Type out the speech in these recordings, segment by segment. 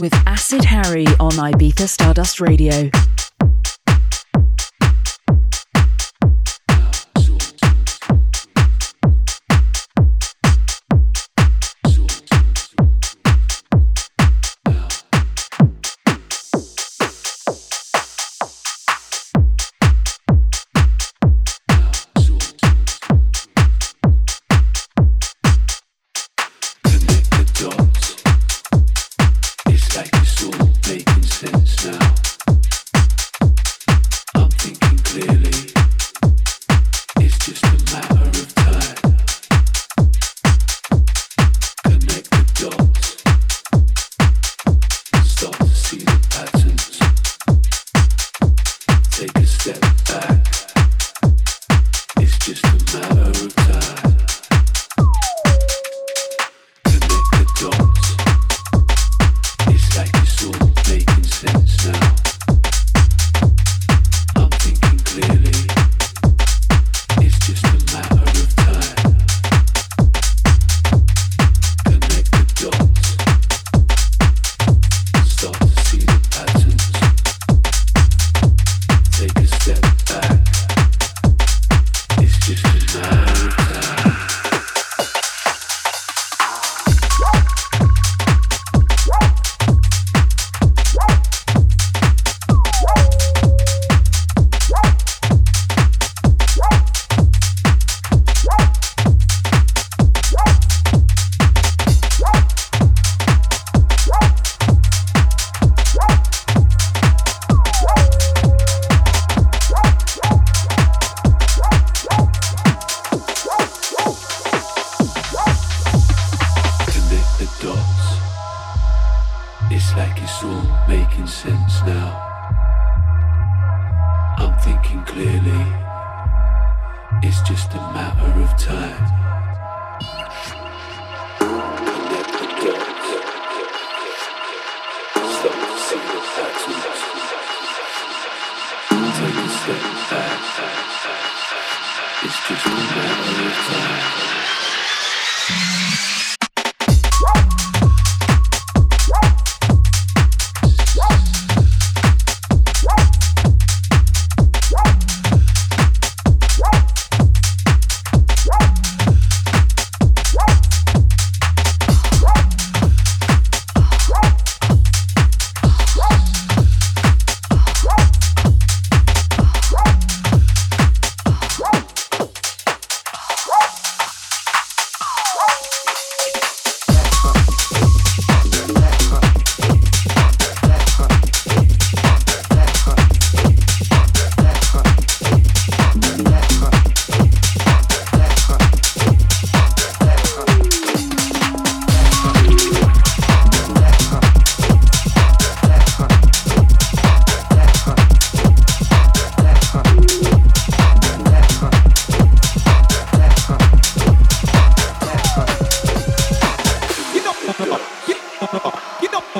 with Acid Harry on Ibiza Stardust Radio.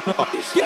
noise. Yeah.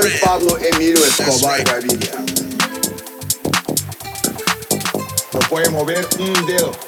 fue Pablo Emilio Escobar Gaviria. No puede mover un dedo.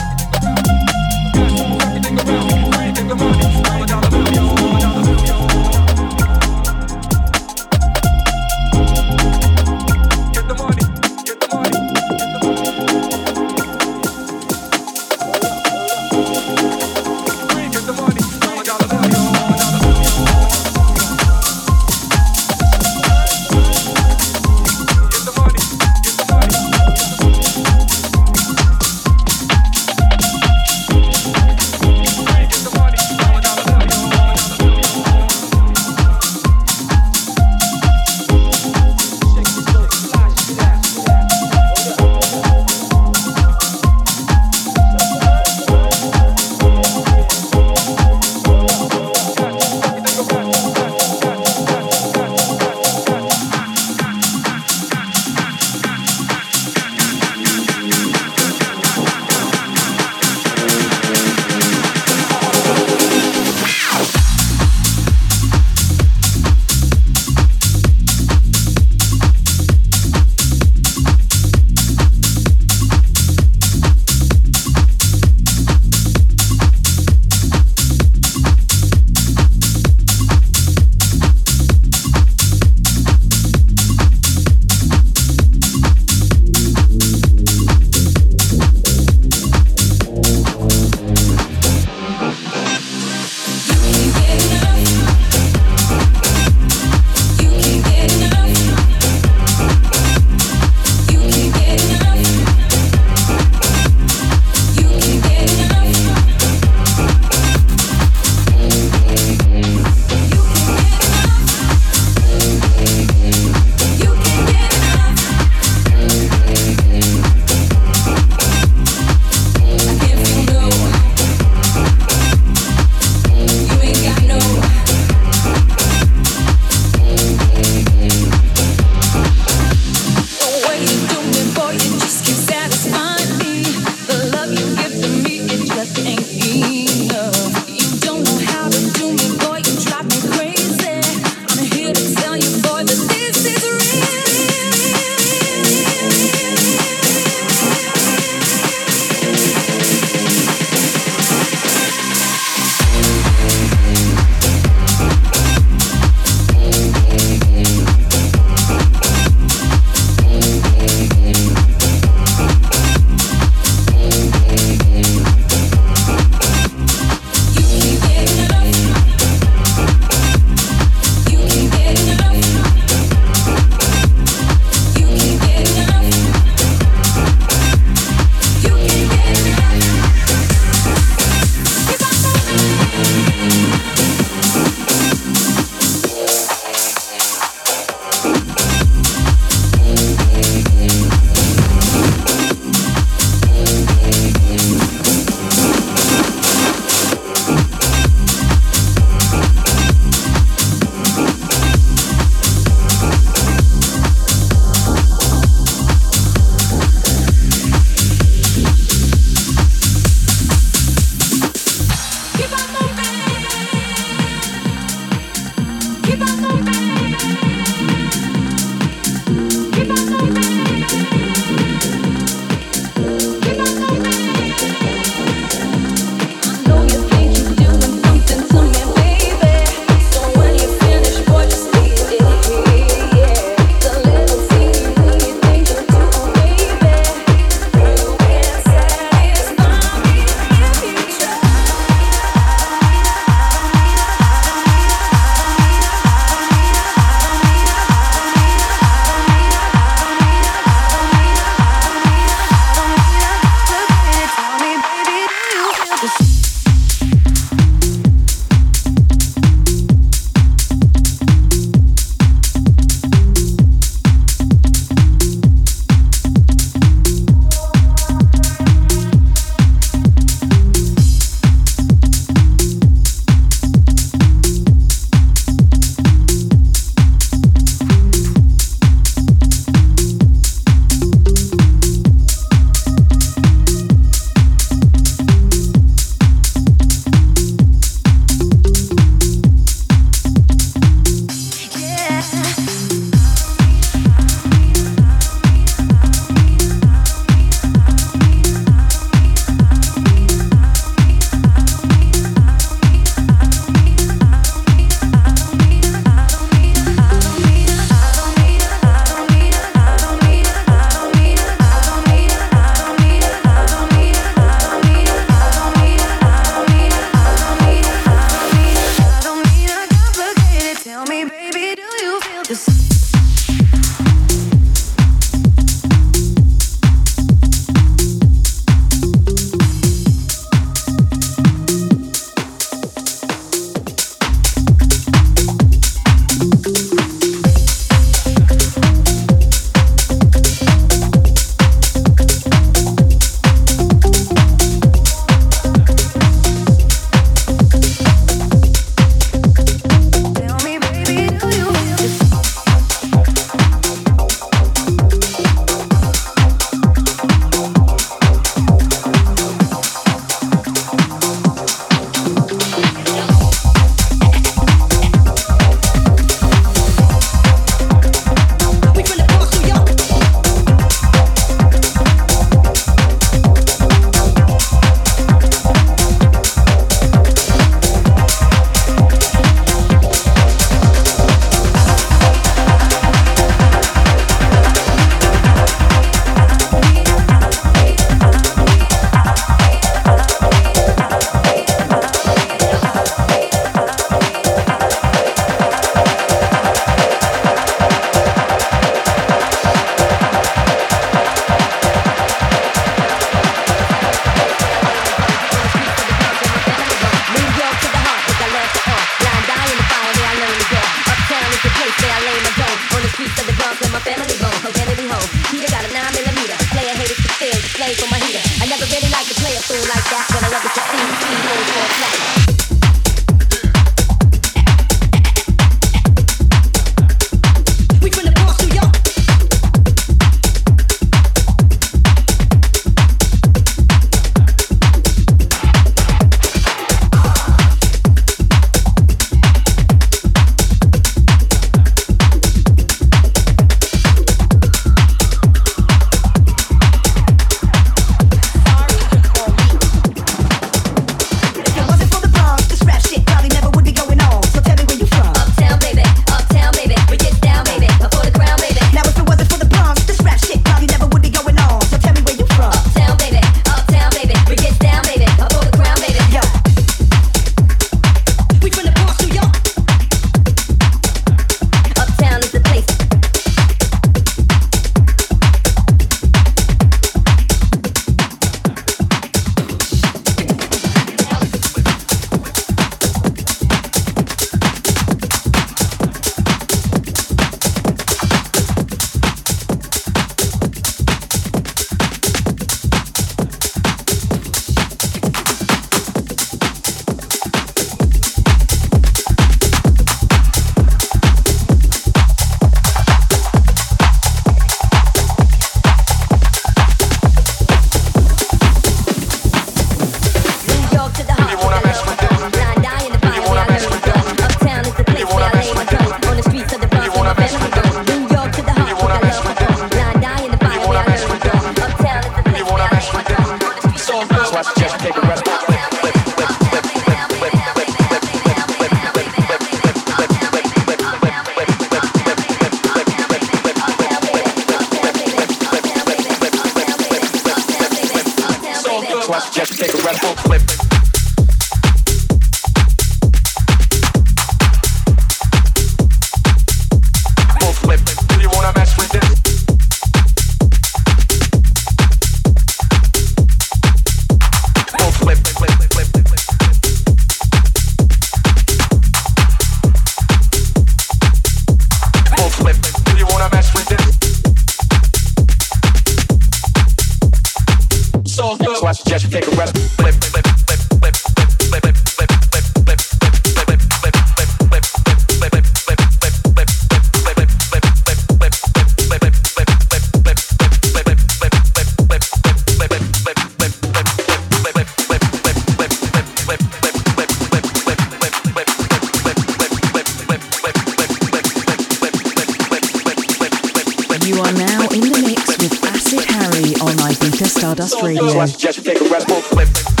listening to Stardust Radio.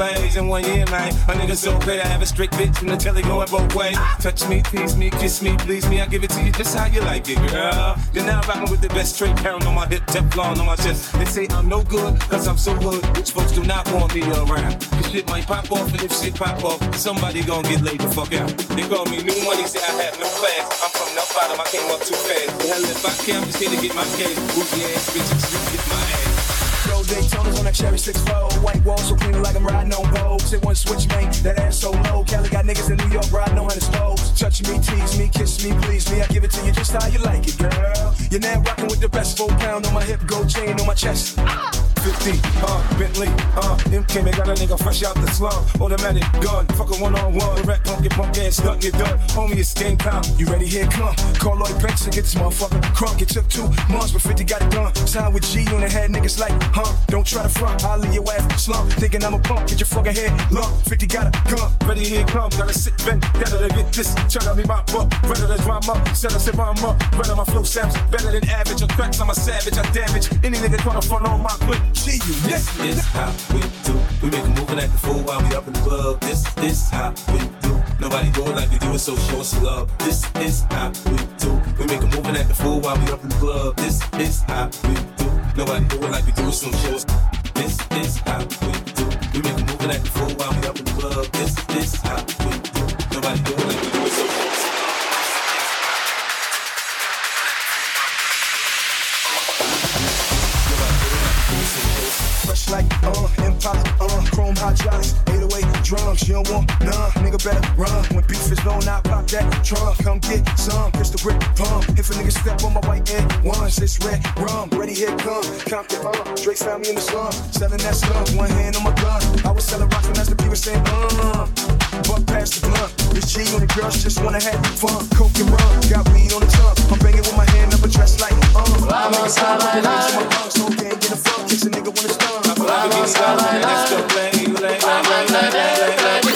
Blades. In one year, man, a nigga so great. I have a strict bitch from the telly going both ways. Touch me, tease me, kiss me, please me. I give it to you just how you like it, girl. You're now rocking with the best straight pound on my hip, Teflon on my chest. They say I'm no good, cause I'm so hood. Which folks do not want me around. Cause shit might pop off, and if shit pop off, somebody gon' get laid the fuck out. They call me new money, say I have no class. I'm from the bottom, I came up too fast. Hell, if I can, I'm just here to get my cash. Bougie ass ass. On that cherry six fold. White walls so clean like I'm riding on Vogue. It one switch, man. That ass so low. Cali got niggas in New York riding on hundred stoves. Touch me, tease me, kiss me, please me. I give it to you just how you like it, girl. You're now rocking with the best full pound on my hip, gold chain on my chest. 50, uh, Bentley, uh, MK, man, got a nigga fresh out the slum. Automatic gun, fuck a one on one. Rap punk, get punk ass, stuck, get done. Homie, it's game time. You ready? Here come. Call Lloyd Banks and get this motherfucker crunk. It took two months, but 50 got it done. Signed with G on the head, niggas like, huh? Don't try to front, I'll leave your ass slump. Thinking I'm a punk, get your fucking head lump. 50 got a gun. Ready, here come. Gotta sit, bend, better to get this. Try to be my buck, better to drama. Set us rhyme up, better my flow sounds better than average. On tracks, I'm a savage, I damage. Any nigga tryna front on my clip. This is how we do. We make a move and act the fool while we up in the club. This is how we do. Nobody do it like we do it, so show us love. This is how we do. We make a move and act the fool while we up in the club. This is how we do. Nobody do it like we do it, so show us. This is how we do. We make a move and act the fool while we up in the club. This is how we do. Nobody do it like we do like, uh, Impala, uh, chrome hydraulics, 808 drums. You don't want none, nigga better run. When beef is on, I pop that trunk. Come get some, pistol grip pump. If a nigga step on my white end once, it's red rum. Ready, here come. Compton, uh, Drake found me in the slum, selling that stuff. One hand on my gun. I was selling rocks, the Master P was saying, uh. Buck past the blunt. It's G on the girls just wanna have fun. Coke and rum, got weed on the tongue. I'm banging with my hand up a dress like, uh. Vamos a bailar. So can't get a fuck, kicks a nigga wanna stun. Vamos a bailar. Pa' mantener tradición. Vamos